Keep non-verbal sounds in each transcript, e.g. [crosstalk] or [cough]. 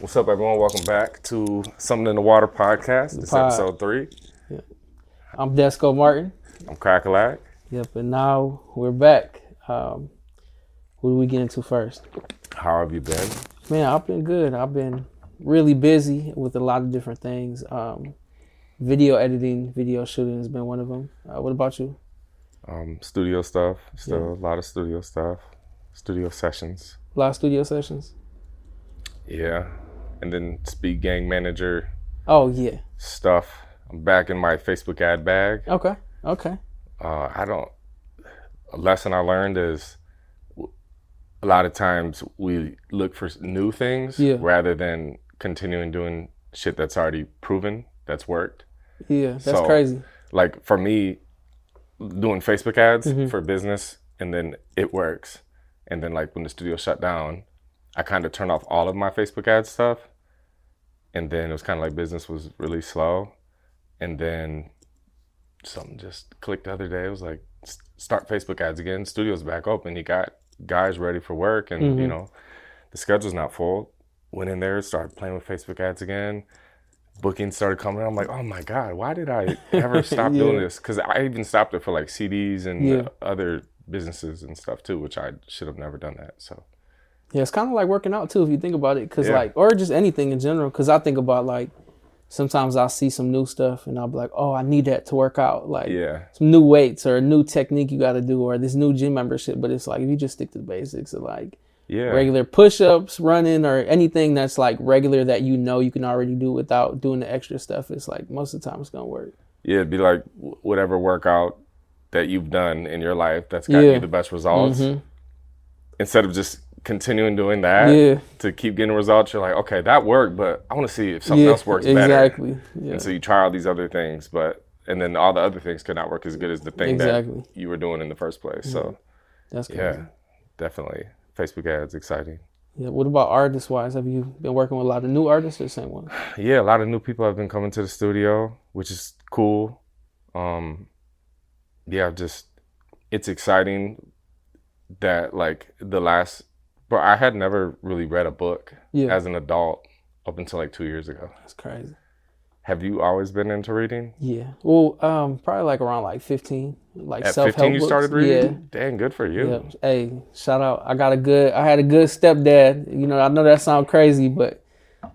What's up, everyone? Welcome back to Something in the Water podcast. It's pod. episode three. I'm Desko Martin. I'm Cracka Lack. Yep, and now we're back. Um, what do we get into first? How have you been? Man, I've been good. I've been really busy with a lot of different things. Um, video editing, video shooting has been one of them. Uh, what about you? Um, studio stuff. Still a lot of studio stuff. Studio sessions. A lot of studio sessions. Yeah. And then speed gang manager Oh yeah. stuff. I'm back in my Facebook ad bag. Okay. Okay. uh, I don't. A lesson I learned is a lot of times we look for new things Yeah. rather than continuing doing shit that's already proven that's worked. Yeah, that's So- crazy. Like for me, doing Facebook ads Mhm. for business and then it works. And then like when the studio shut down, I kind of turned off all of my Facebook ad stuff. And then it was kind of like business was really slow. And then something just clicked the other day. It was like start Facebook ads again. Studio's back open. You got guys ready for work, and you Mhm. know the schedule's not full. Went in there, started playing with Facebook ads again. Bookings started coming. I'm like, oh my god, why did I ever [laughs] stop doing this? Because I even stopped it for like CDs and Yeah. other businesses and stuff too, which I should have never done that. So Yeah, it's kind of like working out too if you think about it, cause Yeah. like, or just anything in general. Cause I think about like, sometimes I'll see some new stuff and I'll be like, oh, I need that to work out. Like, yeah, some new weights or a new technique you got to do or this new gym membership. But it's like if you just stick to the basics of like yeah, regular push-ups, running, or anything that's like regular that you know you can already do without doing the extra stuff, it's like most of the time it's gonna work. yeah. It'd be like whatever workout that you've done in your life that's got Yeah. you the best results. Mhm. Instead of just continuing doing that, Yeah, to keep getting results, you're like, okay, that worked, but I want to see if something yeah, else works better. exactly. Yeah, And so you try all these other things, but and then all the other things could not work as good as the thing exactly. that you were doing in the first place. So That's crazy. yeah, definitely Facebook ads exciting. Yeah. What about artist wise? Have you been working with a lot of new artists or the same one? [sighs] Yeah, a lot of new people have been coming to the studio, which is cool. Um, yeah, just it's exciting that like the last, but I had never really read a book Yeah, as an adult up until like two years ago. that's crazy. Have you always been into reading? Yeah. Well, um, probably like around like fifteen, like At self-help 15 you books. started Yeah. reading? Dang, good for you. Yeah. Hey, shout out. I got a good I had a good stepdad. You know, I know that sounds crazy, but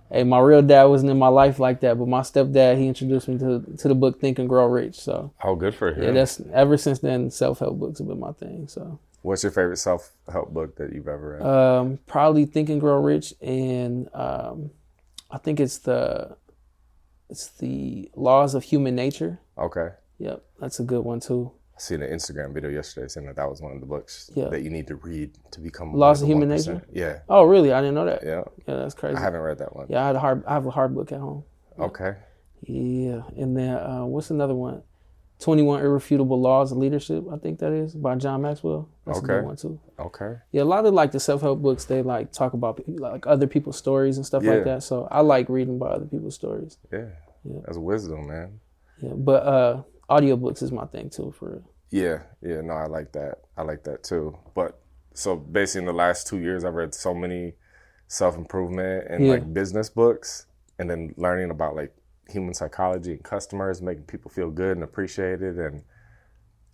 hey, my real dad wasn't in my life like that. But my stepdad, he introduced me to to the book Think and Grow Rich. So Oh, good for him. yeah, that's ever since then self help books have been my thing. So What's your favorite self help book that you've ever read? um probably Think and Grow Rich and um I think it's the it's the laws of human nature. okay. Yep, that's a good one too. I seen an Instagram video yesterday saying that that was one of the books Yeah. that you need to read to become Laws of Human 1%. Nature? Yeah, Oh really? I didn't know that. yeah. Yeah, that's crazy. I haven't read that one. Yeah, I had a hard I have a hard book at home. Okay. Yeah, and then uh, what's another one? Twenty One Irrefutable Laws of Leadership. I think that is by John Maxwell. That's a Okay. good one too. Okay. Yeah, a lot of like the self help books they like talk about like other people's stories and stuff Yeah. like that. So I like reading about other people's stories. Yeah. Yeah. That's wisdom, man. Yeah, but uh, audiobooks is my thing too. For real. Yeah. Yeah. No, I like that. I like that too. But so basically, in the last two years, I've read so many self improvement and Yeah. like business books, and then learning about like human psychology and customers, making people feel good and appreciated. And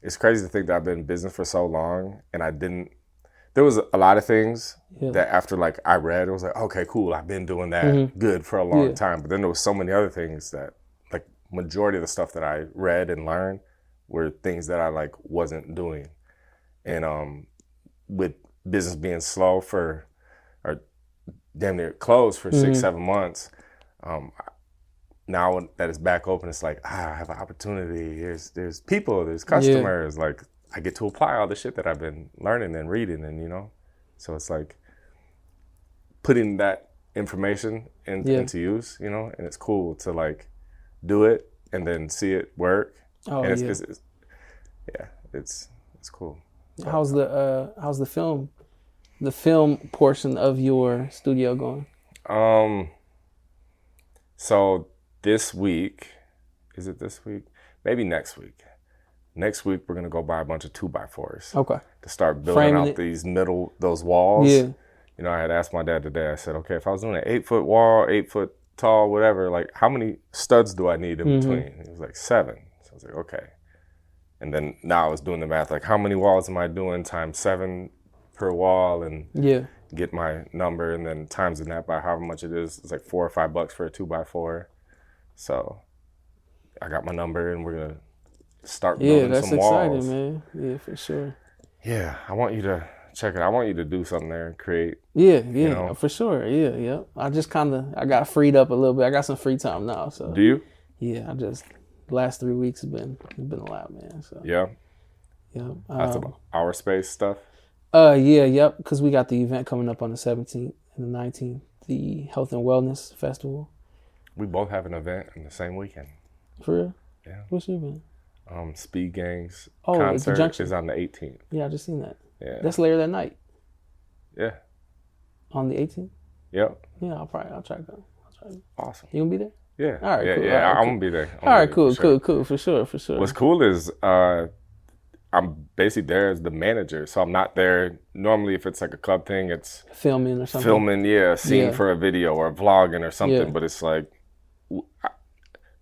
it's crazy to think that I've been in business for so long, and I didn't. There was a lot of things Yeah. that after like I read, it was like, okay, cool, I've been doing that Mhm. good for a long Yeah. time. But then there was so many other things that like majority of the stuff that I read and learned were things that I like wasn't doing. And um with business being slow for or damn near closed for Mhm. six, seven months, um now that it's back open, it's like ah, I have an opportunity. There's there's people, there's customers. Like I get to apply all the shit that I've been learning and reading, and you know, so it's like putting that information in, Yeah. into use, you know, and it's cool to like do it and then see it work. Oh and it's, yeah. it's, it's yeah, it's it's cool. How's the uh, how's the film, the film portion of your studio going? Um. So this week, is it this week? Maybe next week. Next week we're gonna go buy a bunch of two by fours Okay. to start building out it. these middle those walls. Yeah. you know, I had asked my dad today. I said, okay, if I was doing an eight foot wall, eight foot tall, whatever, like how many studs do I need in Mm-hmm. between? He was like seven. So I was like, okay. And then now I was doing the math, like how many walls am I doing times seven per wall, and Yeah. get my number, and then times that by however much it is. It's like four or five bucks for a two by four. So I got my number, and we're gonna start Yeah, building that's exciting, man. Yeah, for sure. Yeah, I want you to check it. I want you to do something there and create. Yeah, yeah, know? for sure. Yeah, yeah. I just kind of I got freed up a little bit. I got some free time now, so Do you? yeah. I just last three weeks have been been a lot, man. So Yeah, yeah. that's Um, about our space stuff. uh, yeah, yep. Because we got the event coming up on the seventeenth and the nineteenth, the Health and Wellness Festival. We both have an event in the same weekend. For real? Yeah. What's your event? Um, Speed Gangs Oh, concert Junction. is on the 18th. Yeah, I just seen that. Yeah, That's later that night yeah, on the eighteenth. yep. Yeah, I'll probably I'll try to go. I'll try to go. Awesome. You gonna be there? Yeah, All right, yeah, cool. yeah. All right, I'm cool. gonna be there. I'm All right, cool, for cool, cool, for sure, for sure. What's cool is uh, I'm basically there as the manager, so I'm not there. Normally, if it's like a club thing, it's Filming or something. filming, yeah, a scene Yeah. for a video or vlogging or something. Yeah. But it's like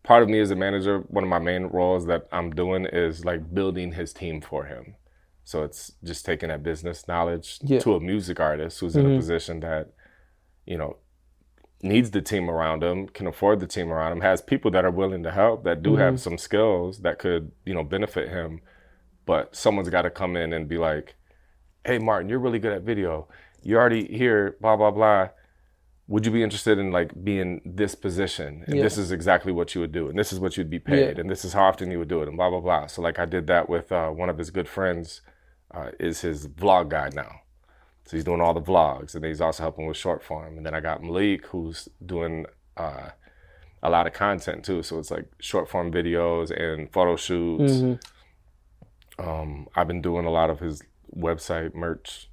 part of me as a manager, one of my main roles that I'm doing is like building his team for him. So it's just taking that business knowledge Yeah. to a music artist who's in a mm-hmm. position that, you know, needs the team around him, can afford the team around him, has people that are willing to help that do have mm-hmm. some skills that could, you know, benefit him. But someone's got to come in and be like, hey Martin, you're really good at video. You're already here, blah blah blah. Would you be interested in like being this position? And Yeah. this is exactly what you would do, and this is what you'd be paid, Yeah. and this is how often you would do it, and blah blah blah. So like I did that with uh, one of his good friends, uh, is his vlog guy now. So he's doing all the vlogs, and he's also helping with short form. And then I got Malik, who's doing uh, a lot of content too. So it's like short form videos and photo shoots. Mhm. Um, I've been doing a lot of his website merch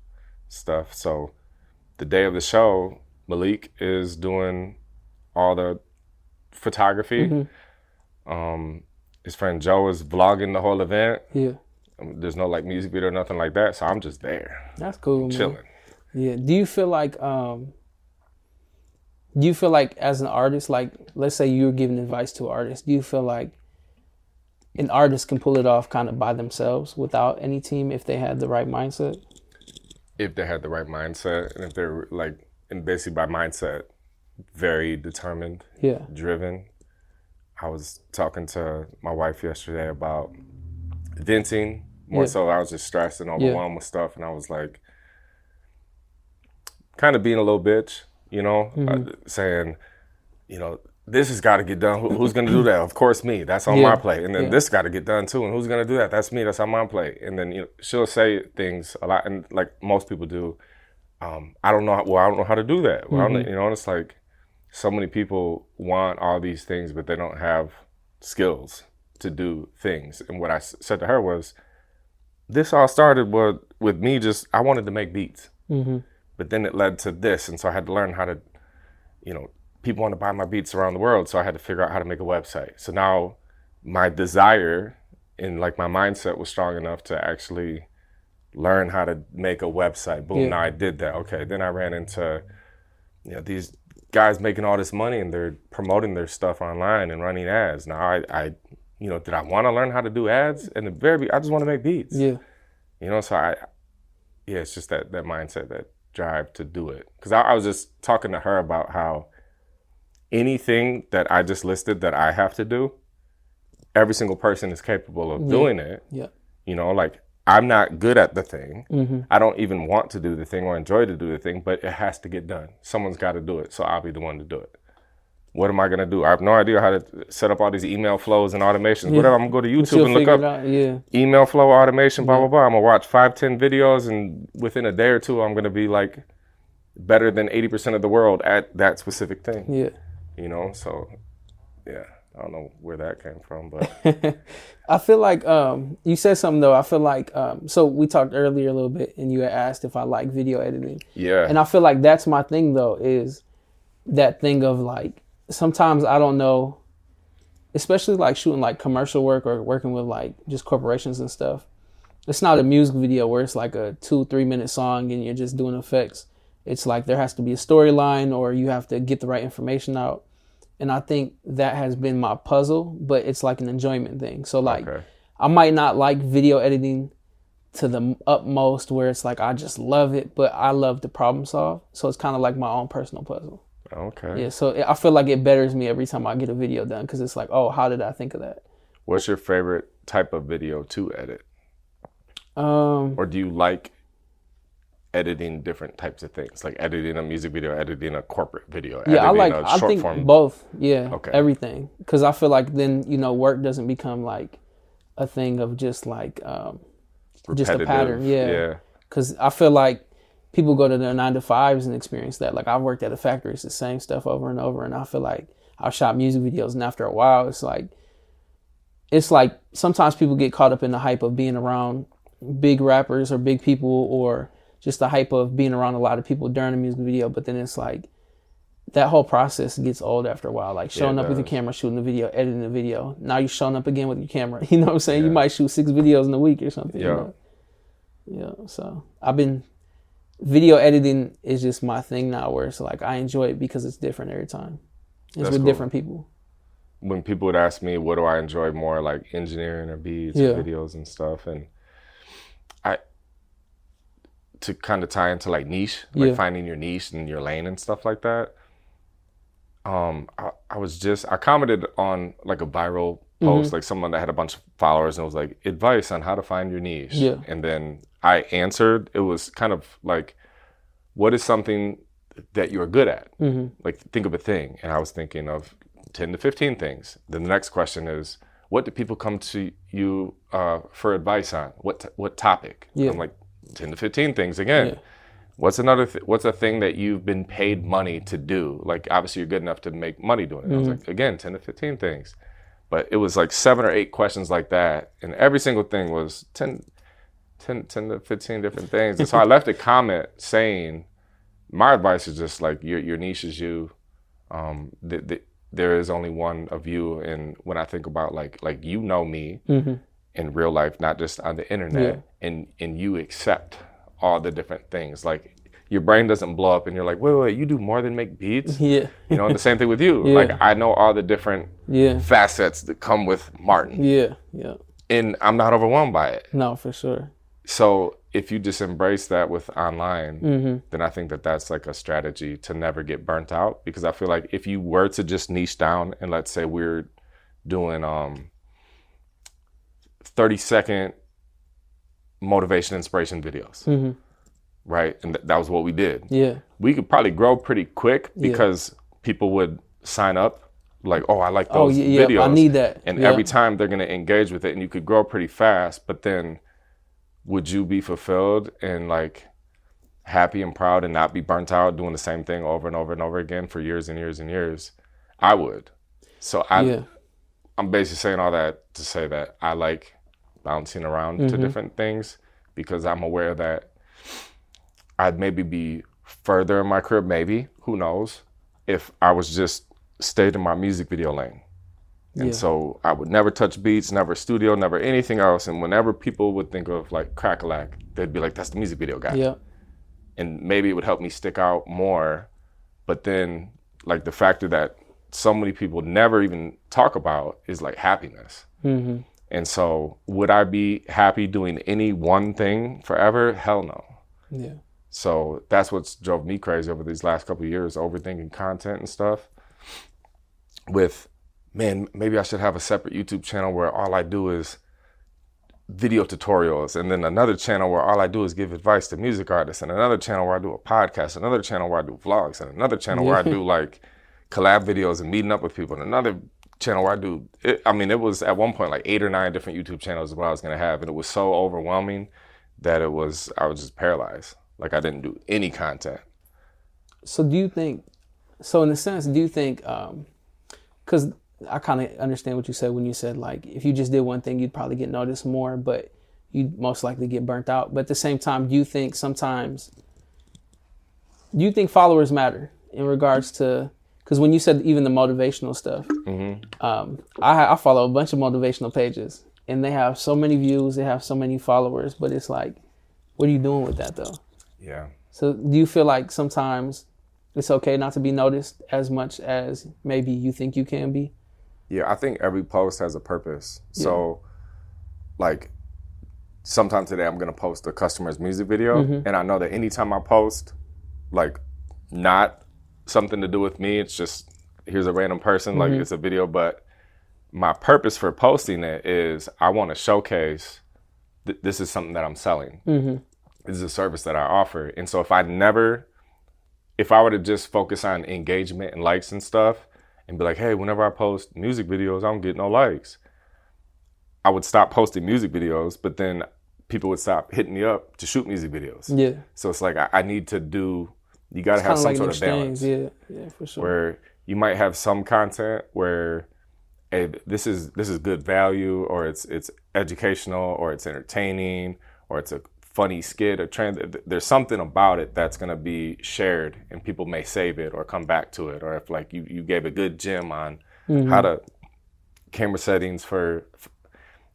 stuff. So the day of the show, Malik is doing all the photography. Mhm. Um, his friend Joe is vlogging the whole event. Yeah, Um, There's no like music video or nothing like that. So I'm just there, that's cool. Man. chilling. Yeah. Do you feel like um do you feel like as an artist, like let's say you're giving advice to an artist, do you feel like an artist can pull it off kind of by themselves without any team if they had the right mindset? If they had the right mindset and if they're like, and basically by mindset, very determined, Yeah. driven. I was talking to my wife yesterday about venting. More Yeah. so, I was just stressed and overwhelmed with stuff, and I was like, kind of being a little bitch, you know, Mm-hmm. uh, saying, you know, this has got to get done. Who, who's going to do that? Of course, me. That's on Yeah. my plate. And then Yeah. this got to get done too. And who's going to do that? That's me. That's on my plate. And then you know, she'll say things a lot, and like most people do. Um, I don't know. How, well, I don't know how to do that. Well, Mm-hmm. don't, you know, it's like so many people want all these things, but they don't have skills to do things. And what I s- said to her was, this all started with with me just I wanted to make beats, Mm-hmm. but then it led to this, and so I had to learn how to, you know, people want to buy my beats around the world, so I had to figure out how to make a website. So now my desire and like my mindset was strong enough to actually learn how to make a website. Boom, Yeah. now I did that. Okay, then I ran into you know these guys making all this money and they're promoting their stuff online and running ads. Now I, I you know, did I want to learn how to do ads? And the very, I just want to make beats. Yeah. You know, so I, yeah, it's just that that mindset, that drive to do it. Because I, I was just talking to her about how anything that I just listed that I have to do, every single person is capable of doing it. Yeah. You know, like I'm not good at the thing. Mm-hmm. I don't even want to do the thing or enjoy to do the thing, but it has to get done. Someone's got to do it, so I'll be the one to do it. What am I gonna do? I have no idea how to set up all these email flows and automations. Whatever, I'm gonna go to YouTube and look up. Yeah. email flow automation, blah blah blah. I'm gonna watch five, ten videos, and within a day or two, I'm gonna be like better than eighty percent of the world at that specific thing. Yeah. You know, so yeah, I don't know where that came from, but [laughs] I feel like um, you said something though. I feel like um, so we talked earlier a little bit, and you had asked if I like video editing, yeah, and I feel like that's my thing though. Is that thing of like sometimes I don't know, especially like shooting like commercial work or working with like just corporations and stuff. It's not a music video where it's like a two three minute song and you're just doing effects. It's like there has to be a storyline or you have to get the right information out. And I think that has been my puzzle, but it's like an enjoyment thing. So like Okay. I might not like video editing to the utmost where it's like I just love it, but I love to problem solve. So it's kind of like my own personal puzzle. Okay. Yeah, so I feel like it betters me every time I get a video done because it's like, oh, how did I think of that? What's your favorite type of video to edit? Um, Or do you like editing different types of things? Like editing a music video, editing a corporate video, yeah, I like. I think form. both. Yeah, Okay. everything. Because I feel like then you know work doesn't become like a thing of just like um, just a pattern. Yeah. Yeah. Because I feel like people go to their nine to fives and experience that. Like I've worked at a factory, it's the same stuff over and over, and I feel like I've shot music videos, and after a while, it's like it's like sometimes people get caught up in the hype of being around big rappers or big people, or just the hype of being around a lot of people during a music video. But then it's like that whole process gets old after a while. Like showing it up with your camera, shooting the video, editing the video. Now you're showing up again with your camera. [laughs] You know what I'm saying? You might shoot six videos in a week or something. you Yeah. know? Yeah, so I've been video editing is just my thing now where it's like I enjoy it because it's different every time. It's That's with cool. different people. When people would ask me, what do I enjoy more, like engineering or beats Yeah. or videos and stuff, and to kind of tie into like niche, like Yeah. finding your niche and your lane and stuff like that. Um, I, I was just I commented on like a viral Mm-hmm. post, like someone that had a bunch of followers, and it was like advice on how to find your niche. Yeah. And then I answered. It was kind of like, what is something that you're good at? hmm Like think of a thing, and I was thinking of ten to fifteen things. Then the next question is, what do people come to you uh, for advice on? What t- what topic? Yeah. I'm like ten to fifteen things again. Yeah. What's another? Th- what's a thing that you've been paid money to do? Like obviously you're good enough to make money doing it. I was Mm-hmm. like again ten to fifteen things, but it was like seven or eight questions like that, and every single thing was 10, 10, 10 to fifteen different things. And so I [laughs] left a comment saying, my advice is just like your your niche is you. Um, th- th- there is only one of you, and when I think about like like you know me hmm in real life, not just on the internet, Yeah. and and you accept all the different things. Like your brain doesn't blow up, and you're like, wait, wait, you do more than make beats. [laughs] Yeah. You know, and the same thing with you. [laughs] Yeah. Like I know all the different Yeah. facets that come with Martin, Yeah. Yeah. and I'm not overwhelmed by it. No, for sure. So if you just embrace that with online, hmm then I think that that's like a strategy to never get burnt out. Because I feel like if you were to just niche down and let's say we're doing um 30 second motivation inspiration videos, hmm right? And th- that was what we did. Yeah. We could probably grow pretty quick Yeah. because people would sign up like, oh, I like Oh those yeah, yeah. videos. I need that. and yeah. every time they're going to engage with it and you could grow pretty fast but then would you be fulfilled and like happy and proud and not be burnt out doing the same thing over and over and over again for years and years and years i would so i yeah. i'm basically saying all that to say that i like bouncing around to Mhm. different things because i'm aware that i'd maybe be further in my career maybe who knows if i was just stayed in my music video lane and Yeah. so I would never touch beats, never studio, never anything else. And whenever people would think of like Cracka Lack, they'd be like, that's the music video guy. Yeah. And maybe it would help me stick out more. But then, like, the factor that so many people never even talk about is like happiness. hmm And so, would I be happy doing any one thing forever? Hell no. Yeah. So that's what's drove me crazy over these last couple of years, overthinking content and stuff. With, man, maybe I should have a separate YouTube channel where all I do is video tutorials, and then another channel where all I do is give advice to music artists, and another channel where I do a podcast, another channel where I do vlogs, and another channel where I do like collab videos and meeting up with people, and another channel I do. It, I mean, it was at one point like eight or nine different YouTube channels of what I was gonna have, and it was so overwhelming that it was I was just paralyzed. Like I didn't do any content. So do you think? So in a sense, do you think? Um, because I kind of understand what you said when you said like if you just did one thing, you'd probably get noticed more, but you'd most likely get burnt out. But at the same time, do you think sometimes? Do you think followers matter in regards to? Because when you said even the motivational stuff, um, I, I follow a bunch of motivational pages, and they have so many views, they have so many followers, but it's like, what are you doing with that though? Yeah. So do you feel like sometimes it's okay not to be noticed as much as maybe you think you can be? Yeah, I think every post has a purpose. So, like, sometime today I'm gonna post a customer's music video, and I know that anytime I post, like, not something to do with me, it's just here's a random person, like mm-hmm. it's a video, but my purpose for posting it is I want to showcase th- this is something that I'm selling. Mm-hmm. This is a service that I offer, and so if I never if I were to just focus on engagement and likes and stuff and be like, hey, whenever I post music videos, I don't get no likes, I would stop posting music videos, but then people would stop hitting me up to shoot music videos. Yeah. So it's like I, I need to do, you got to have some like sort of balance. Yeah. Yeah, for sure. where you might have some content where hey, this is this is good value or it's it's educational or it's entertaining or it's a funny skit or trend there's something about it that's going to be shared and people may save it or come back to it or if like you, you gave a good gem on how to camera settings for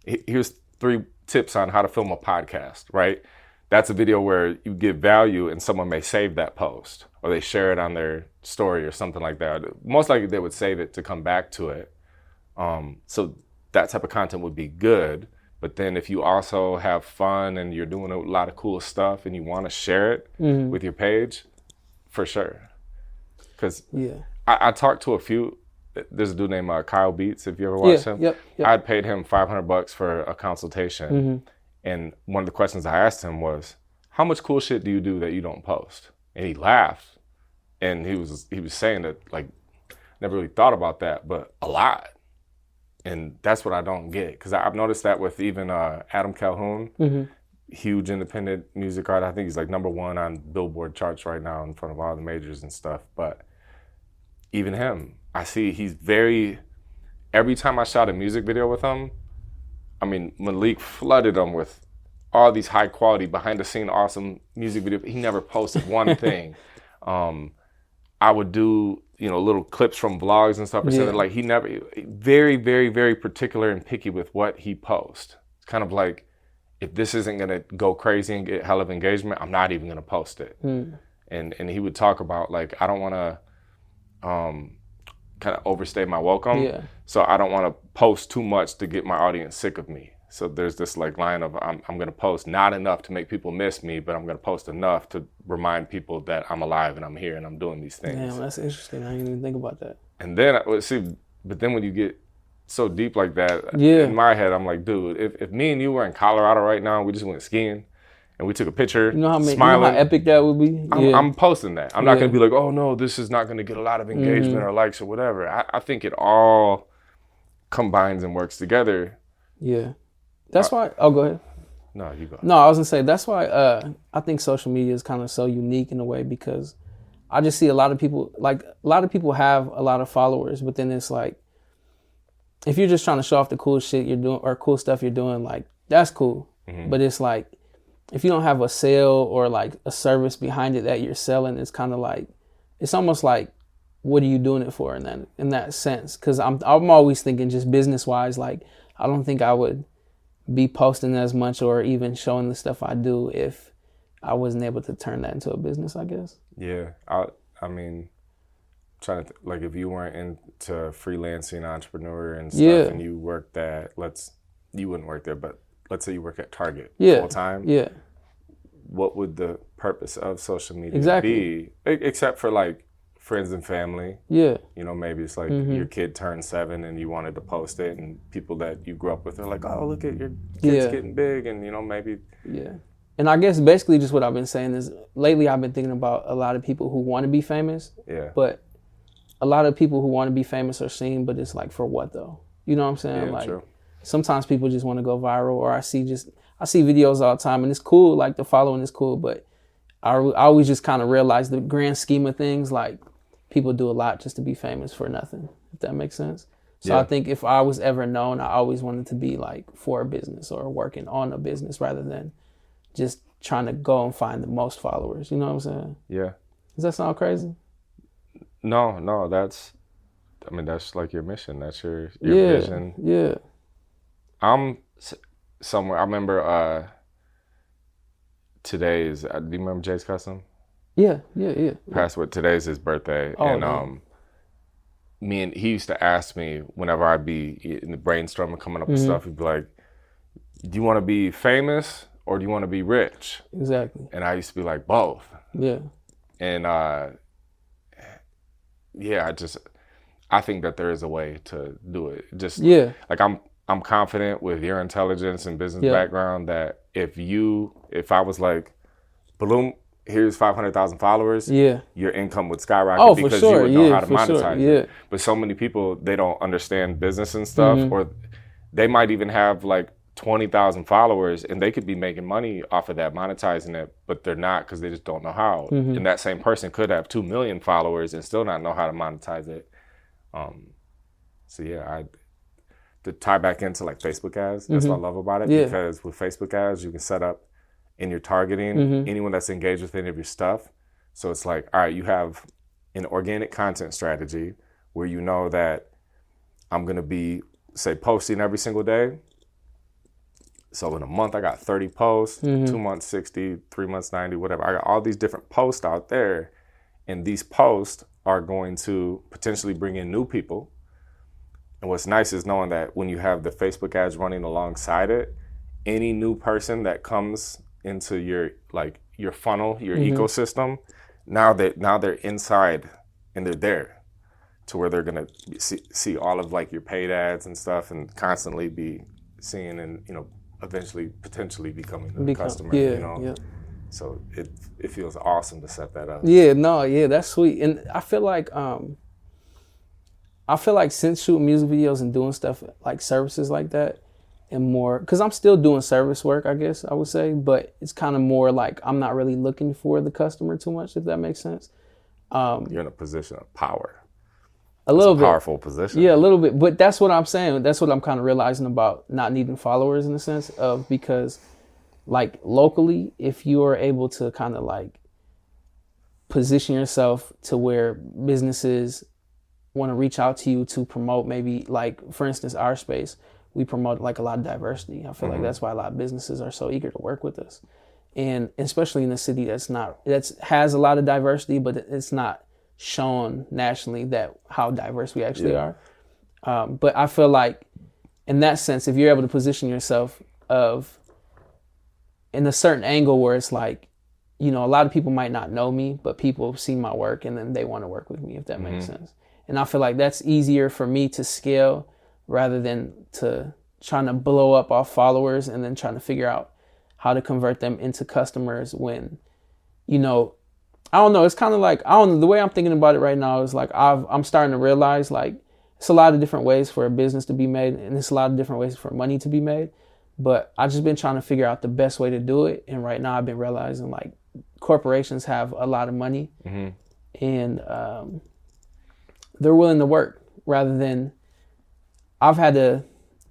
here's three tips on how to film a podcast right that's a video where you give value and someone may save that post or they share it on their story or something like that. Most likely they would save it to come back to it. Um, so that type of content would be good. But then if you also have fun and you're doing a lot of cool stuff and you want to share it with your page for sure. Because yeah. I, I talked to a few there's a dude named uh, kyle beats if you ever watched Yeah, him. yep, yep. i paid him 500 bucks for a consultation and one of the questions i asked him was how much cool shit do you do that you don't post? And he laughed. And he was he was saying that like never really thought about that but a lot. And that's what i don't get because i've noticed that with even uh, adam calhoun huge independent music artist. I think he's like number one on billboard charts right now in front of all the majors and stuff. But even him i see he's very every time i shot a music video with him i mean malik flooded them with all these high quality behind the scene awesome music video he never posted one [laughs] thing um, I would do you know little clips from vlogs and stuff or something Yeah. like he never very very very particular and picky with what he posts. It's kind of like if this isn't gonna go crazy and get hell of engagement, I'm not even gonna post it. Hmm. And and he would talk about like I don't want to um, kind of overstay my welcome, Yeah. so I don't want to post too much to get my audience sick of me. So there's this like line of I'm, I'm gonna post not enough to make people miss me, but I'm gonna post enough to remind people that I'm alive and I'm here and I'm doing these things. Damn, that's interesting. I didn't even think about that. And then I well, see, but then when you get so deep like that, Yeah. in my head, I'm like, dude, if, if me and you were in Colorado right now, and we just went skiing, and we took a picture, You know how many, you know smiling, how epic that would be? I'm, yeah. I'm posting that. I'm not Yeah. Mm-hmm. gonna be like, oh no, this is not gonna get a lot of engagement or likes or whatever. I, I think it all combines and works together. yeah. That's why. Oh, go ahead. No, you go. No, I was gonna say that's why uh, I think social media is kind of so unique in a way because I just see a lot of people like a lot of people have a lot of followers, but then it's like if you're just trying to show off the cool shit you're doing or cool stuff you're doing, like that's cool. But it's like if you don't have a sale or like a service behind it that you're selling, it's kind of like it's almost like what are you doing it for in that in that sense? Because I'm I'm always thinking just business wise, like I don't think I would be posting as much or even showing the stuff I do if I wasn't able to turn that into a business, I guess. Yeah, I I mean, trying to th- like if you weren't into freelancing entrepreneur and stuff, Yeah. and you worked at let's you wouldn't work there, but let's say you work at Target Yeah. full time. Yeah. What would the purpose of social media Exactly. be? Except for like friends and family. Yeah. You know, maybe it's like Mm-hmm. your kid turned seven and you wanted to post it, and people that you grew up with are like, "Oh, look at your kid's Yeah. getting big," and you know, maybe Yeah. And I guess basically just what I've been saying is lately I've been thinking about a lot of people who want to be famous, yeah, but a lot of people who want to be famous are seen, but it's like for what though? You know what I'm saying? yeah, like true. Sometimes people just want to go viral or I see just I see videos all the time and it's cool like the following is cool but I, I always just kind of realize the grand scheme of things like people do a lot just to be famous for nothing if that makes sense so Yeah. I think if I was ever known I always wanted to be like for a business or working on a business rather than just trying to go and find the most followers you know what I'm saying Yeah. does that sound crazy No, no, that's. I mean, that's like your mission. That's your your yeah vision. yeah I'm somewhere. I remember uh, today is. Uh, do you remember Jay's Custom? Yeah, yeah, yeah. Away. Today's his birthday, Oh, and damn. um, me and he used to ask me whenever I'd be in the brainstorming, coming up with Mm-hmm. stuff. He'd be like, "Do you want to be famous or do you want to be rich?" Exactly. And I used to be like, "Both." Yeah. And uh, yeah, I just I think that there is a way to do it. Just Yeah. like I'm I'm confident with your intelligence and business Yeah. background that if you if I was like, Bloom, here's five hundred thousand followers, Yeah. your income would skyrocket Oh, because sure. you would know Yeah, how to for sure. monetize Yeah. But so many people they don't understand business and stuff, Mm-hmm. or they might even have like twenty thousand followers and they could be making money off of that, monetizing it, but they're not because they just don't know how. Mm-hmm. And that same person could have two million followers and still not know how to monetize it. Um, so yeah, I to tie back into like Facebook ads. That's what I love about it Mm-hmm. Yeah. because with Facebook ads, you can set up in your targeting Mm-hmm. anyone that's engaged with any of your stuff. So it's like, all right, you have an organic content strategy where you know that I'm gonna be say posting every single day. So in a month, I got 30 posts, two months 60, three months 90, whatever. I got all these different posts out there, and these posts are going to potentially bring in new people. And what's nice is knowing that when you have the Facebook ads running alongside it, any new person that comes into your like your funnel, your ecosystem, now that now they're inside and they're there to where they're gonna see, see all of like your paid ads and stuff and constantly be seeing and you know eventually potentially becoming a Become- customer. yeah, you know, yeah. so it it feels awesome to set that up. Yeah, no, yeah, that's sweet. And I feel like um I feel like since shooting music videos and doing stuff like services like that and more cuz I'm still doing service work, I guess I would say, but it's kind of more like I'm not really looking for the customer too much if that makes sense. Um, You're in a position of power, A little bit. powerful position. Yeah, a little bit. But that's what I'm saying. That's what I'm kind of realizing about not needing followers in the sense of because, like, locally, if you are able to kind of like position yourself to where businesses want to reach out to you to promote maybe like for instance our space we promote like a lot of diversity. I feel like that's why a lot of businesses are so eager to work with us. And especially in a city that's not that's has a lot of diversity but it's not shown nationally that how diverse we actually are. Um, but i feel like in that sense if you're able to position yourself of in a certain angle where it's like you know a lot of people might not know me but people see my work and then they want to work with me if that makes sense and i feel like that's easier for me to scale rather than to trying to blow up off followers and then trying to figure out how to convert them into customers when you know i don't know it's kind of like i don't know the way i'm thinking about it right now is like I've, i'm starting to realize like it's a lot of different ways for a business to be made and it's a lot of different ways for money to be made. But I've just been trying to figure out the best way to do it. And right now i've been realizing like corporations have a lot of money and um, they're willing to work rather than I've had to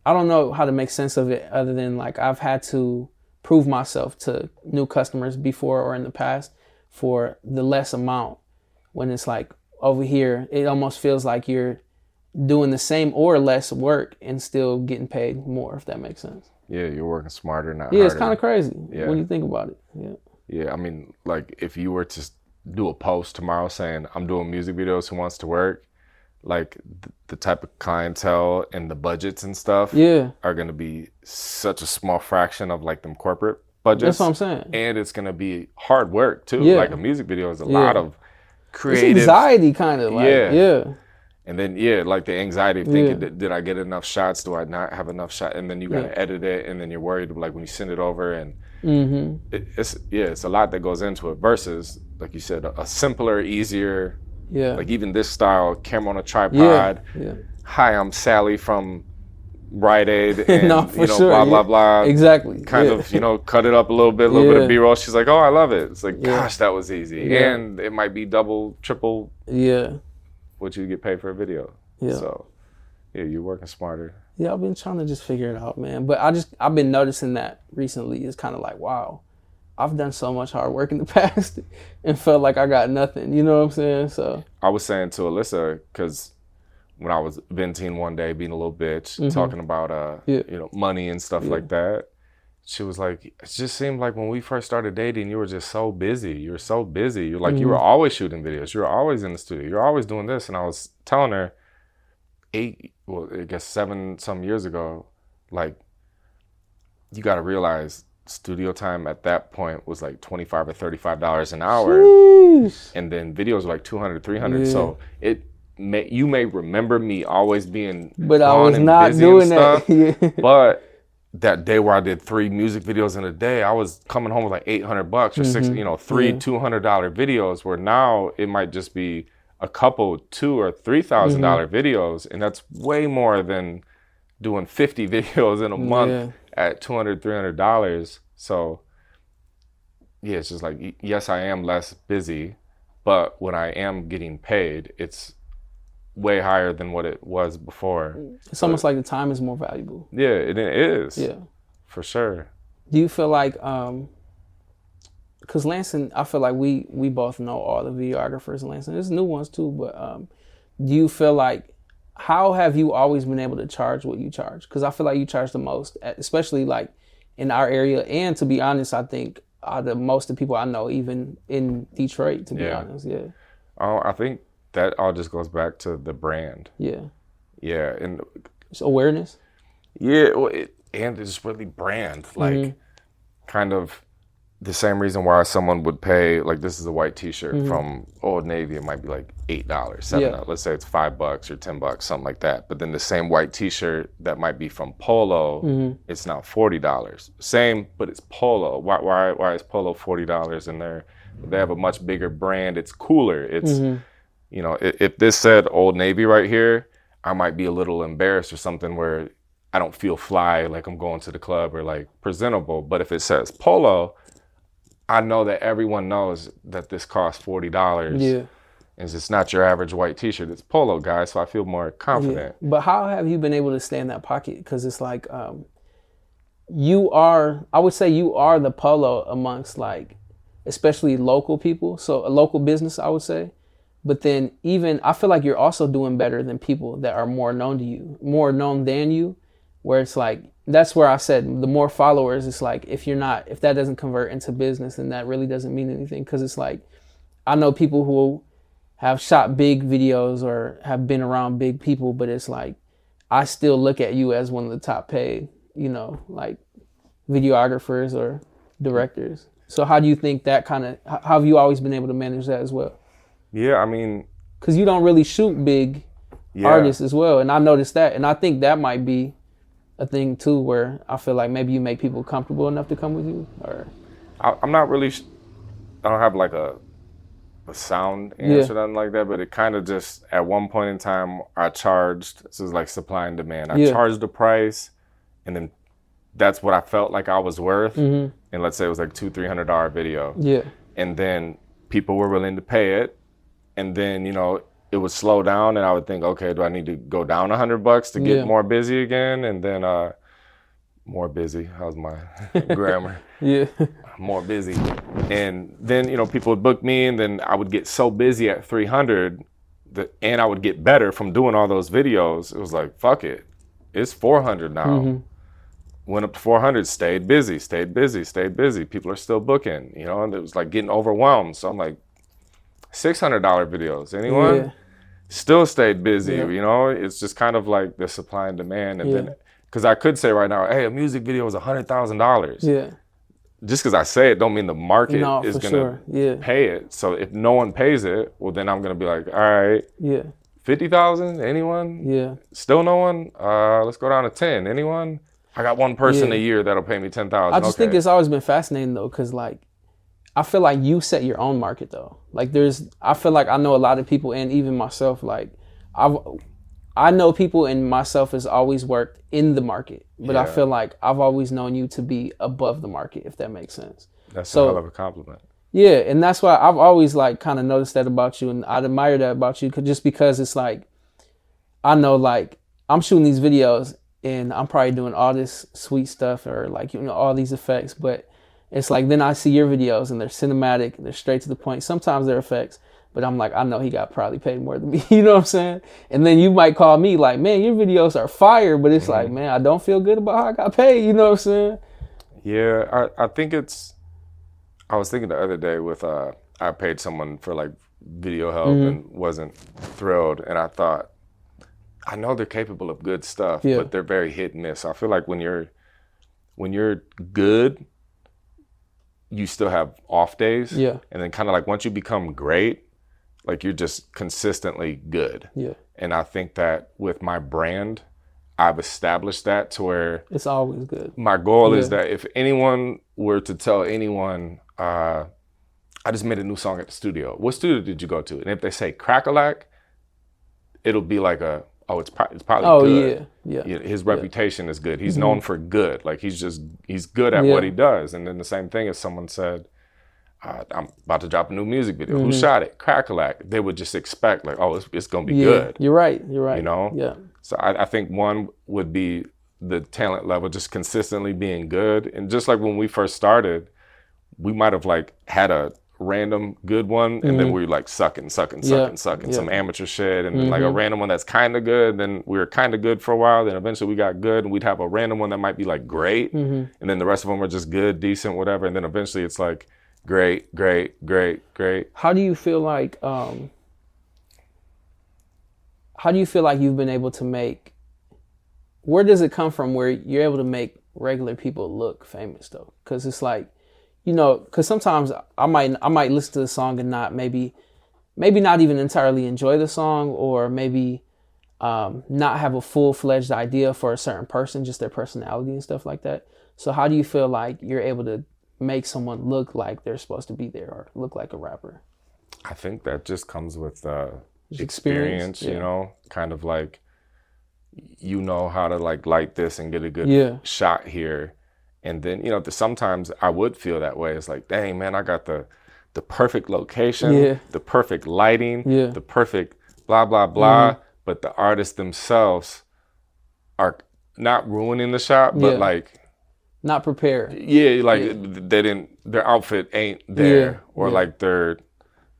I don't know how to make sense of it other than like I've had to prove myself to new customers before or in the past for the less amount when it's like over here it almost feels like you're doing the same or less work and still getting paid more if that makes sense. Yeah, you're working smarter, not Yeah, it's kind of crazy Yeah. when you think about it. Yeah. Yeah, I mean, like if you were to do a post tomorrow saying I'm doing music videos, who wants to work? Like th- the type of clientele and the budgets and stuff Yeah. are going to be such a small fraction of like them corporate budgets. That's what I'm saying. And it's going to be hard work too. Yeah. Like a music video is a lot of It's creative. anxiety kind of like Yeah. yeah. And then yeah, like the anxiety of thinking, Yeah. did, I get enough shots? Do I not have enough shot? And then you got to Yeah. edit it, and then you're worried like when you send it over, and Mm-hmm. it, it's yeah, it's a lot that goes into it. Versus like you said, a, a simpler, easier, Yeah. like even this style camera on a tripod. yeah. Yeah. Hi, I'm Sally from Rite Aid, [laughs] and No, for you know sure, blah yeah. blah blah. Exactly. Kind yeah. of, you know, cut it up a little bit, a little bit of B-roll. She's like, "Oh, I love it." It's like, Yeah. gosh, that was easy, Yeah. and it might be double, triple Yeah. what you get paid for a video. Yeah. So, yeah, you're working smarter. Yeah, I've been trying to just figure it out, man. But I just I've been noticing that recently. It's kind of like, wow, I've done so much hard work in the [laughs] past and felt like I got nothing. You know what I'm saying? So I was saying to Alyssa because when I was venting one day, being a little bitch, talking about uh, Mm-hmm. Yeah. you know, money and stuff like that, she was like, it just seemed like when we first started dating, you were just so busy. You were so busy. You're like, you were always shooting videos. You were always in the studio. You're always doing this. And I was telling her eight, well, I guess seven some years ago, like, you got to realize studio time at that point was like 25 or 35 dollars an hour Sheesh. and then videos were like 200 300 Yeah. so it may you may remember me always being But I was not doing that. [laughs] yeah. but that day where I did three music videos in a day, I was coming home with like 800 bucks or six, you know, three Mm-hmm. Yeah. $200 videos where now it might just be a couple two or three thousand dollar Mm-hmm. videos. And that's way more than doing 50 [laughs] videos in a month. At 200 $300. So yeah, it's just like, yes, I am less busy, but when I am getting paid, it's way higher than what it was before. It's almost like the time is more valuable. Yeah, it, it is. Yeah. For sure. Do you feel like um because Lansing, I feel like we we both know all the videographers in Lansing. There's new ones too, but um do you feel like how have you always been able to charge what you charge? Because I feel like you charge the most, especially like in our area. And to be honest, I think uh, the most of the people I know, even in Detroit, to be Yeah. honest. Yeah. Oh, I think that all just goes back to the brand. Yeah. Yeah, and It's awareness. yeah, well, it, and it's really brand. Like, Mm-hmm. kind of the same reason why someone would pay. Like, this is a white T-shirt from Old Navy. It might be like eight dollars, seven. Mm-hmm. Yeah. Let's say it's five bucks or ten bucks, something like that. But then the same white T-shirt that might be from Polo, Mm-hmm. it's now forty dollars. Same, but it's Polo. Why? Why? Why is Polo forty dollars? And they're they have a much bigger brand. It's cooler. It's Mm-hmm. you know, if, if this said Old Navy right here, I might be a little embarrassed or something where I don't feel fly, like I'm going to the club or like presentable. But if it says Polo, I know that everyone knows that this costs forty dollars. Yeah. And it's not your average white T-shirt. It's Polo, guys. So I feel more confident. But how have you been able to stay in that pocket? Because it's like um, you are. I would say you are the polo amongst like, especially local people. So a local business, I would say. But then even I feel like you're also doing better than people that are more known to you, more known than you. Where it's like that's where I said the more followers. It's like if you're not, if that doesn't convert into business, then that really doesn't mean anything. Because it's like I know people who have shot big videos or have been around big people, but it's like I still look at you as one of the top paid, you know, like videographers or directors. So how do you think that kind of how have you always been able to manage that as well? Yeah, I mean, Because you don't really shoot big yeah. artists as well, and I noticed that, and I think that might be a thing too, where I feel like maybe you make people comfortable enough to come with you, or I, I'm not really. sh- I don't have like a a sound answer, nothing like that. But it kind of just at one point in time, I charged. This is like supply and demand. I Yeah. charged the price, and then that's what I felt like I was worth. Mm-hmm. And let's say it was like two, three hundred dollar video, yeah, and then people were willing to pay it, and then you know it would slow down, and I would think, okay, do I need to go down a hundred bucks to get Yeah. more busy again? And then uh, more busy. How's my [laughs] grammar? [laughs] yeah, more busy. And then, you know, people would book me and then I would get so busy at 300 that, and I would get better from doing all those videos. It was like, fuck it. It's 400 now. Went up to 400, stayed busy, stayed busy, stayed busy. People are still booking, you know, and it was like getting overwhelmed. So I'm like, $600 videos. Anyone? yeah, Still stayed busy, Yeah. you know? It's just kind of like the supply and demand. And Yeah. then, because I could say right now, hey, a music video is $100,000 yeah. just because I say it don't mean the market No, is gonna sure. Yeah, pay it. So if no one pays it, well then I'm gonna be like, all right, yeah, fifty thousand, anyone? yeah. Still no one? Uh, let's go down to ten. Anyone? I got one person Yeah. a year that'll pay me ten thousand. I just okay. think it's always been fascinating though, because like I feel like you set your own market though. Like there's, I feel like I know a lot of people, and even myself. Like I've, I know people, and myself has always worked in the market, but I feel like I've always known you to be above the market, if that makes sense. that's so- a hell of a compliment. Yeah, and that's why I've always like kind of noticed that about you, and I'd admire that about you, just because it's like I know like I'm shooting these videos and I'm probably doing all this sweet stuff or like you know all these effects, but it's like then I see your videos and they're cinematic, they're straight to the point. Sometimes they're effects, but I'm like I know he got probably paid more than me. [laughs] You know what I'm saying? And then you might call me like, man, your videos are fire, but it's like, man, I don't feel good about how I got paid. You know what I'm saying? Yeah, I, I think it's. I was thinking the other day with uh, I paid someone for like video help Mm-hmm. and wasn't thrilled, and I thought, I know they're capable of good stuff, Yeah. but they're very hit and miss. I feel like when you're, when you're good, you still have off days, Yeah. and then kind of like once you become great, like you're just consistently good. Yeah. And I think that with my brand, I've established that to where It's always good. my goal is that if anyone were to tell anyone, uh, I just made a new song at the studio. What studio did you go to? And if they say Cracka Lack, it'll be like a oh, it's, pro- it's probably Oh good. yeah. Yeah. Yeah, His reputation is good. He's known for good. Like he's just he's good at Yeah. what he does. And then the same thing if someone said, uh, "I'm about to drop a new music video. Who Mm-hmm. shot it? Cracka Lack." They would just expect like, "Oh, it's, it's gonna be Yeah. good." You're right. You're right. You know? Yeah. So I, I think one would be the talent level, just consistently being good. And just like when we first started, we might have like had a random good one, and then we were like sucking, sucking, Mm-hmm. Yeah, sucking, sucking yeah. some amateur shit, and then like a random one that's kind of good. Then we were kind of good for a while. Then eventually we got good, and we'd have a random one that might be like great, Mm-hmm. and then the rest of them were just good, decent, whatever. And then eventually it's like great, great, great, great. How do you feel like um how do you feel like you've been able to make where does it come from where you're able to make regular people look famous though because it's like you know because sometimes i might i might listen to the song and not maybe maybe not even entirely enjoy the song or maybe um, not have a full-fledged idea for a certain person just their personality and stuff like that so how do you feel like you're able to make someone look like they're supposed to be there or look like a rapper I think that just comes with uh, Just experience, experience, yeah. you know, kind of like you know how to like light this and get a good Yeah. shot here. And then, you know, the, sometimes I would feel that way. It's like, dang, man, I got the the perfect location, Yeah. the perfect lighting, Yeah. Mm-hmm. the perfect blah blah blah. But the artists themselves are not ruining the shot, but Yeah. like not prepared yeah, like they didn't. Their outfit ain't there, or like their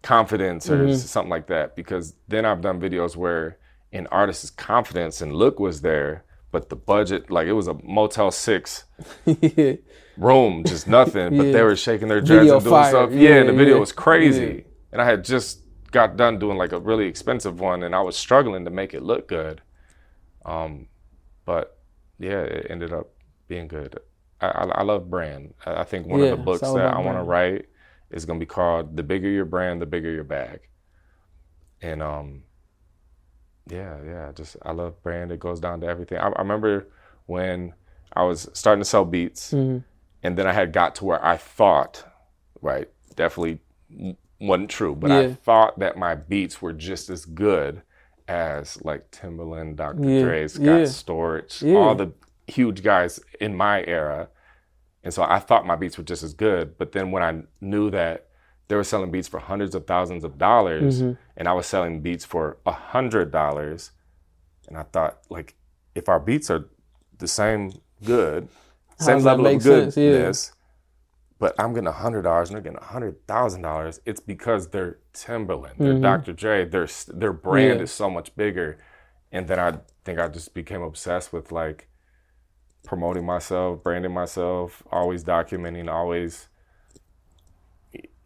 confidence, or Mhm. something like that. Because then I've done videos where an artist's confidence and look was there, but the budget, like it was a Motel Six yeah [laughs] room, just nothing. But they were shaking their dreads Video and doing fire. stuff. Yeah, Yeah, and the video yeah, was crazy. yeah. And I had just got done doing like a really expensive one, and I was struggling to make it look good. Um, but yeah, it ended up being good. I, I, I love brand. I think one Yeah, of the books that I want to write is going to be called "The Bigger Your Brand, the Bigger Your Bag." And um, yeah, yeah, just I love brand. It goes down to everything. I, I remember when I was starting to sell beats, Mhm. and then I had got to where I thought, right, definitely wasn't true, but I thought that my beats were just as good as like Timbaland, Dr. Yeah, Dre, Scott yeah. Storch, Yeah. all the huge guys in my era. And so I thought my beats were just as good. But then when I knew that they were selling beats for hundreds of thousands of dollars Mm-hmm. and I was selling beats for a hundred dollars, and I thought, like, if our beats are the same good, same level of sense? Yeah. goodness, but I'm getting a hundred dollars and they're getting a hundred thousand dollars. It's because they're Timbaland, they're Dr. Dre, their their brand Mm-hmm. Yeah. is so much bigger. And then I think I just became obsessed with like promoting myself, branding myself, always documenting, always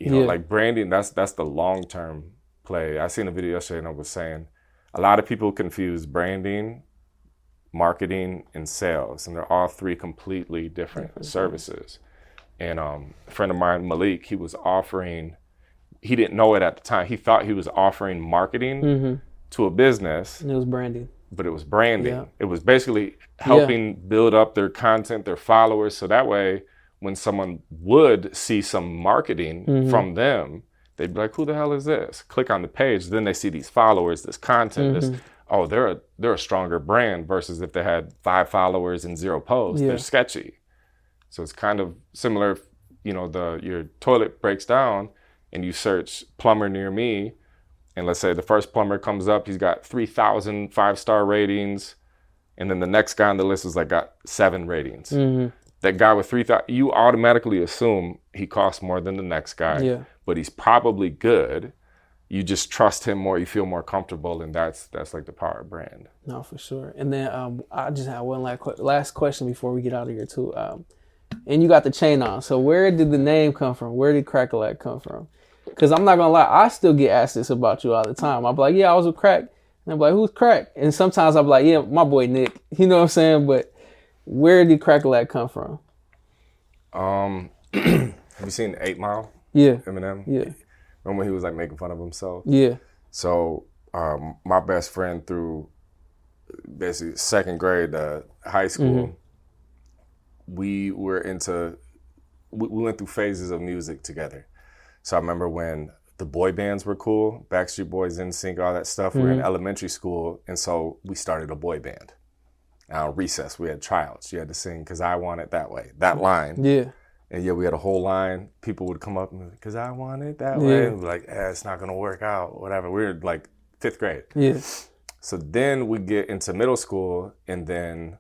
you know, Yeah. like branding. That's that's the long term play. I seen a video yesterday and I was saying a lot of people confuse branding, marketing, and sales, and they're all three completely different services. And um, a friend of mine, Malik, he was offering. He didn't know it at the time. He thought he was offering marketing Mm-hmm. to a business, and it was branding but it was branding. Yeah. It was basically helping build up their content, their followers, so that way when someone would see some marketing Mm-hmm. from them, they'd be like, "Who the hell is this?" Click on the page, then they see these followers, this content, Mm-hmm. this oh, they're a they're a stronger brand versus if they had five followers and zero posts, Yeah. they're sketchy. So it's kind of similar, you know, the your toilet breaks down and you search plumber near me and let's say the first plumber comes up, he's got 3,000 five star ratings, and then the next guy on the list is like got seven ratings. Mm-hmm. That guy with 3,000, you automatically assume he costs more than the next guy, Yeah. but he's probably good. You just trust him more, you feel more comfortable, and that's that's like the power of brand. No, for sure. And then um, I just have one last last question before we get out of here too. Um, and you got the chain on. So where did the name come from? Where did Cracka Lack come from? Because I'm not gonna lie, I still get asked this about you all the time. I'm like, yeah, I was with Crack. And I'm like, who's Crack? And sometimes I'm like, yeah, my boy Nick. [laughs] You know what I'm saying? But where did Cracka Lack come from? Um, [clears throat] have you seen Eight Mile? Yeah, Eminem. yeah, Remember when he was like making fun of himself? yeah. So um, my best friend through basically second grade to high school, we were into we, we went through phases of music together. So I remember when the boy bands were cool, Backstreet Boys, NSYNC, all that stuff. We were in elementary school, and so we started a boy band. Now recess, we had tryouts. You had to sing "Cause I Want It That Way." That line, Yeah, and yeah, we had a whole line. People would come up and "Cause I want it that Yeah. way." And like, eh, "It's not gonna work out." Whatever. We were like fifth grade. yeah, So then we get into middle school, and then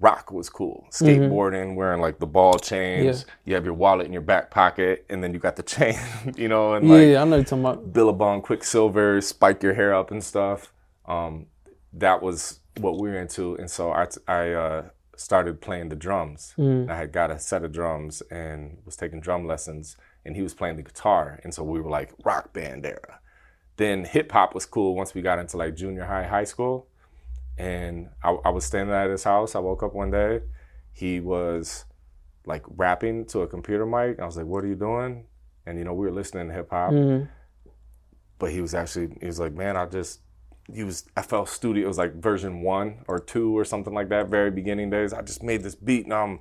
rock was cool. Skateboarding, wearing like the ball chains. Yeah. You have your wallet in your back pocket, and then you got the [laughs] chain, you know, and like yeah. I know you're talking about. Billabong, Quiksilver, spike your hair up and stuff. Um, that was what we were into, and so I, I uh, started playing the drums. I had got a set of drums and was taking drum lessons, and he was playing the guitar, and so we were like rock band era. Then hip hop was cool once we got into like junior high, high school, and I, I was standing at his house. I woke up one day, he was like rapping to a computer mic. I was like, "What are you doing?" And you know, we were listening to hip hop Mhm. but he was actually he was like, man, I just he was FL Studio. It was like version one or two or something like that. Very beginning days. I just made this beat and I'm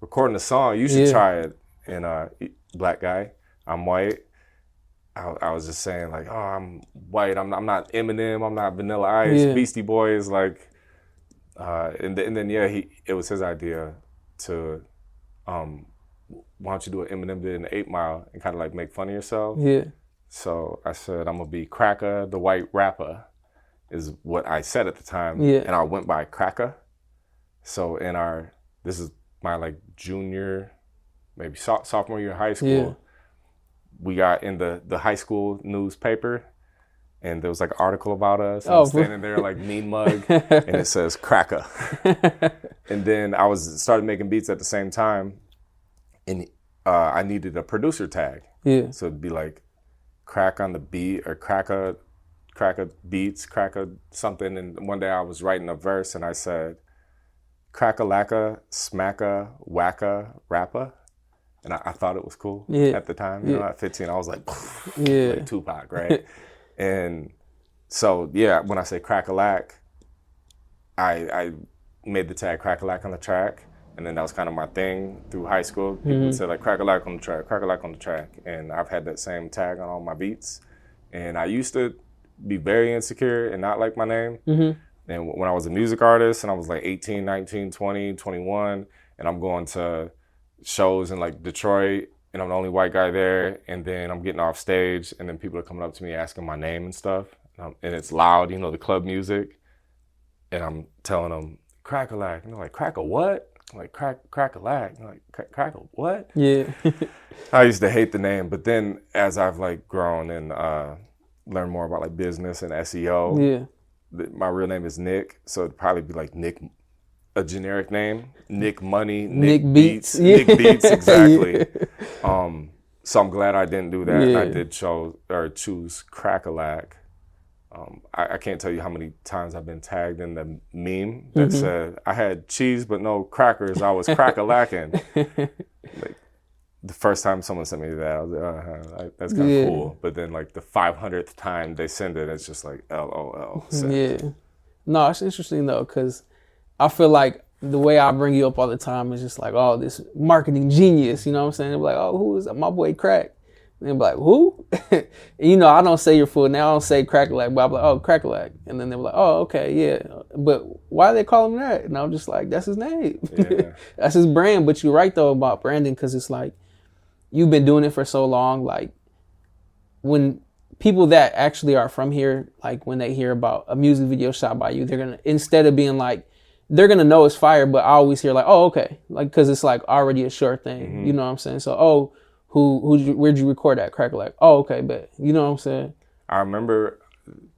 recording a song. You should Yeah. try it. And uh, black guy, I'm white. I, I was just saying like, oh, I'm white. I'm I'm not Eminem. I'm not Vanilla Ice. Yeah. Beastie Boys. Like, uh, and, th- and then yeah, he it was his idea to, um, why don't you do what Eminem did in Eight Mile and kind of like make fun of yourself. Yeah, So I said, I'm gonna be Cracker, the white rapper, is what I said at the time. Yeah. And I went by Cracker. So in our, this is my like junior, maybe so- sophomore year of high school. Yeah. We got in the the high school newspaper, and there was like an article about us. And Oh, I'm standing there like mean mug, and it says Cracker. [laughs] and then I was started making beats at the same time, and uh, I needed a producer tag. yeah, So it'd be like crack on the beat or crack a crack a beats, crack a something. And one day I was writing a verse and I said, crack a lacka, smacka, wacka, rappa. And I, I thought it was cool Yeah. at the time. You know, Yeah. at 15, I was like, yeah, [laughs] like Tupac, right? [laughs] and so yeah, when I say crack a lack, I I made the tag crack a lack on the track. And then that was kind of my thing through high school. People would say like crack a lack on the track, crack a lack on the track. And I've had that same tag on all my beats. And I used to be very insecure and not like my name. Mhm. And when I was a music artist and I was like 18, 19, 20, 21, and I'm going to shows in like Detroit and I'm the only white guy there. And then I'm getting off stage and then people are coming up to me asking my name and stuff. And, I'm- and it's loud, you know, the club music. And I'm telling them, crack a lack. And they're like, crack a what? I'm like, crack, crack a lack. I'm like, "Crack- crack a what? yeah, [laughs] I used to hate the name, but then as I've like grown and uh, learned more about like business and SEO, yeah, my real name is Nick, so it'd probably be like Nick, a generic name, Nick Money, Nick, Nick Beats, Beats, yeah. Nick Beats, [laughs] exactly. Um, so I'm glad I didn't do that. and I did chose or choose Cracka Lack. Um, I, I can't tell you how many times I've been tagged in the meme that Mm-hmm. said I had cheese but no crackers. I was [laughs] crackalacking. [laughs] like the first time someone sent me that, I was like, uh, I- that's kind of Yeah. cool. But then like the 500th time they send it, it's just like LOL. yeah. No, it's interesting though, because I feel like the way I bring you up all the time is just like, oh, this marketing genius. You know what I'm saying? They're like, oh, who is that? My boy Crack. And they're like, who? and, [laughs] you know, I don't say your full name. I don't say Cracka Lack, but I'm like, oh, Cracka Lack. And then they're like, oh, okay, yeah. But why they call him that? And I'm just like, that's his name. Yeah. [laughs] that's his brand. But you're right though about branding because it's like you've been doing it for so long. Like when people that actually are from here, like when they hear about a music video shot by you, they're gonna instead of being like they're gonna know it's fire, but I always hear like, oh okay, like because it's like already a sure thing. Mm-hmm. You know what I'm saying? So oh, who who where'd you record that crack? Like oh okay, but you know what I'm saying? I remember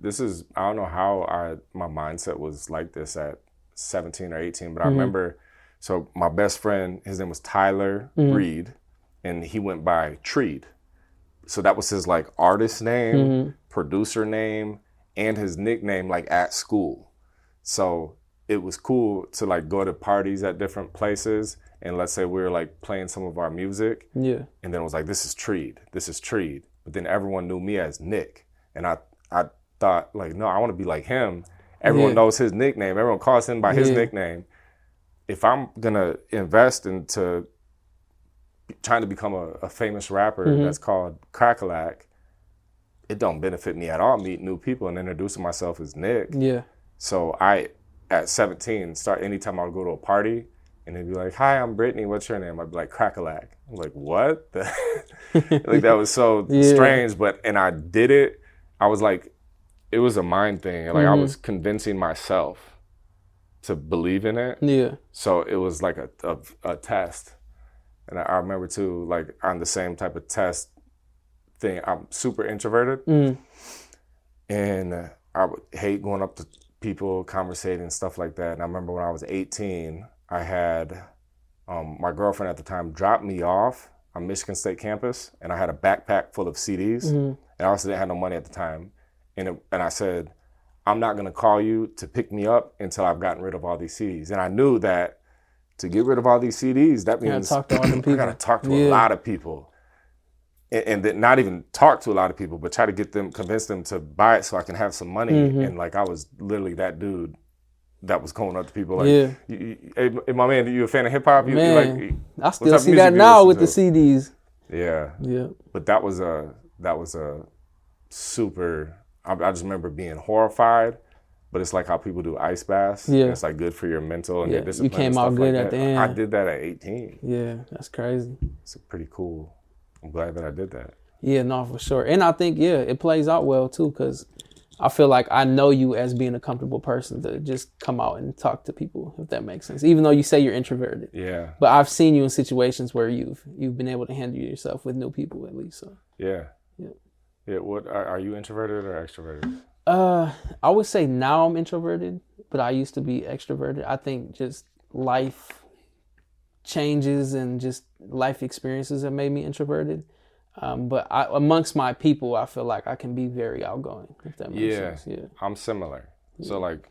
this is I don't know how I my mindset was like this at 17 or 18, but I mm-hmm. remember So my best friend, his name was Tyler mm-hmm. Reed, and he went by Treed. So that was his like artist name, mm-hmm. producer name, and his nickname like at school. So it was cool to like go to parties at different places and let's say we were like playing some of our music Yeah. and then it was like this is Treed, this is Treed. But then everyone knew me as Nick. And I I thought like no, I want to be like him. Everyone Yeah. knows his nickname. Everyone calls him by his Yeah. nickname. If I'm gonna invest into trying to become a, a famous rapper Mm-hmm. that's called Cracka Lack, it don't benefit me at all meeting new people and introducing myself as Nick. Yeah. So I, at 17, start anytime I would go to a party and they'd be like, "Hi, I'm Brittany. What's your name?" I'd be like, "Cracka Lack." I'm like, "What?" [laughs] like that was so [laughs] Yeah. strange, but and I did it. I was like, it was a mind thing. Like I Mhm. was convincing myself to believe in it. Yeah. So it was like a a, a test, and I, I remember too, like on the same type of test thing. I'm super introverted Mm. and I would hate going up to people, conversating, stuff like that. And I remember when I was 18, I had um, my girlfriend at the time drop me off on Michigan State campus, and I had a backpack full of CDs, Mhm. and I also didn't have no money at the time. And it, and I said, I'm not gonna call you to pick me up until I've gotten rid of all these CDs. And I knew that to get rid of all these CDs, that means to [clears throat] I gotta talk to Yeah. a lot of people. And, and then not even talk to a lot of people, but try to get them, convince them to buy it so I can have some money. Mhm. And like I was literally that dude that was going up to people like, Yeah. you, you, hey, my man, you a fan of hip hop? Man. like, I still see that now with the? CDs. yeah. Yeah. But that was a that was a super. I, I just remember being horrified. But it's like how people do ice baths. Yeah. it's like good for your mental and Yeah, your discipline. you came out good like at that. the end. I did that at 18. Yeah. That's crazy. It's pretty cool. I'm glad that I did that. Yeah, no, for sure. And I think yeah, it plays out well too because I feel like I know you as being a comfortable person to just come out and talk to people, if that makes sense. Even though you say you're introverted, Yeah. but I've seen you in situations where you've you've been able to handle yourself with new people at least. So, Yeah. Yeah. Yeah. What are, are you introverted or extroverted? Uh, I would say now I'm introverted, but I used to be extroverted. I think just life changes and just life experiences have made me introverted. Um, but I, amongst my people, I feel like I can be very outgoing. If that makes Yeah. sense, yeah. I'm similar. So like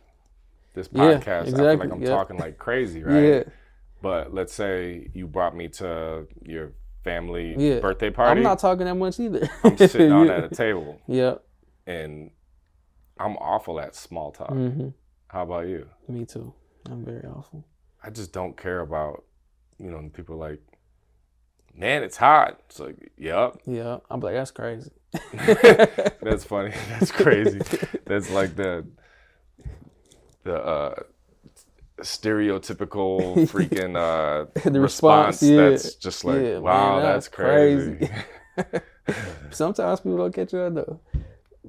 this Yeah, podcast, I feel like I'm yeah. talking like crazy, [laughs] right? Yeah, But let's say you brought me to your family Yeah. birthday party. I'm not talking that much either. I'm sitting [laughs] down at a table Yep. and I'm awful at small talk. hmm How about you? Me too. I'm very awful. I just don't care about, you know, people like, man, it's hot. It's like, yep. Yeah, I'm like that's crazy. [laughs] That's funny. [laughs] That's crazy. That's like the the uh stereotypical [laughs] freaking uh The response, response, yeah. that's just like Yeah, man, wow that's, that's crazy, Sometimes people don't catch on though.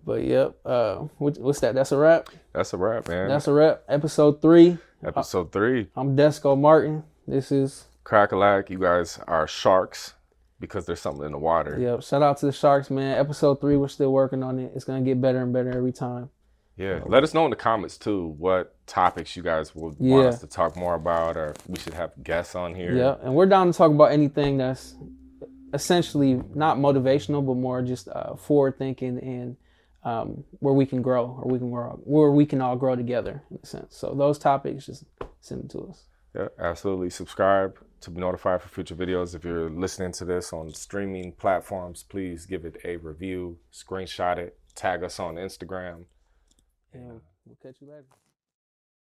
But yep. Uh, what, what's that? That's a wrap. that's a wrap man That's a wrap. Episode three. episode three I'm Desko Martin. This is Cracka Lack you guys are sharks because there's something in the water yep. Shout out to the Sharks, man. Episode three. We're still working on it. It's gonna get better and better every time. yeah let us know in the comments too what topics you guys would want us to talk more about or we should have guests on here Yeah, and we're down to talk about anything that's essentially not motivational, but more just uh, forward thinking and um, where we can grow, or we can grow, where we can all grow together in a sense. So those topics, just send them to us. Yeah, absolutely. Subscribe to be notified for future videos. If you're listening to this on streaming platforms, please give it a review, screenshot it, tag us on Instagram. And we'll catch you later.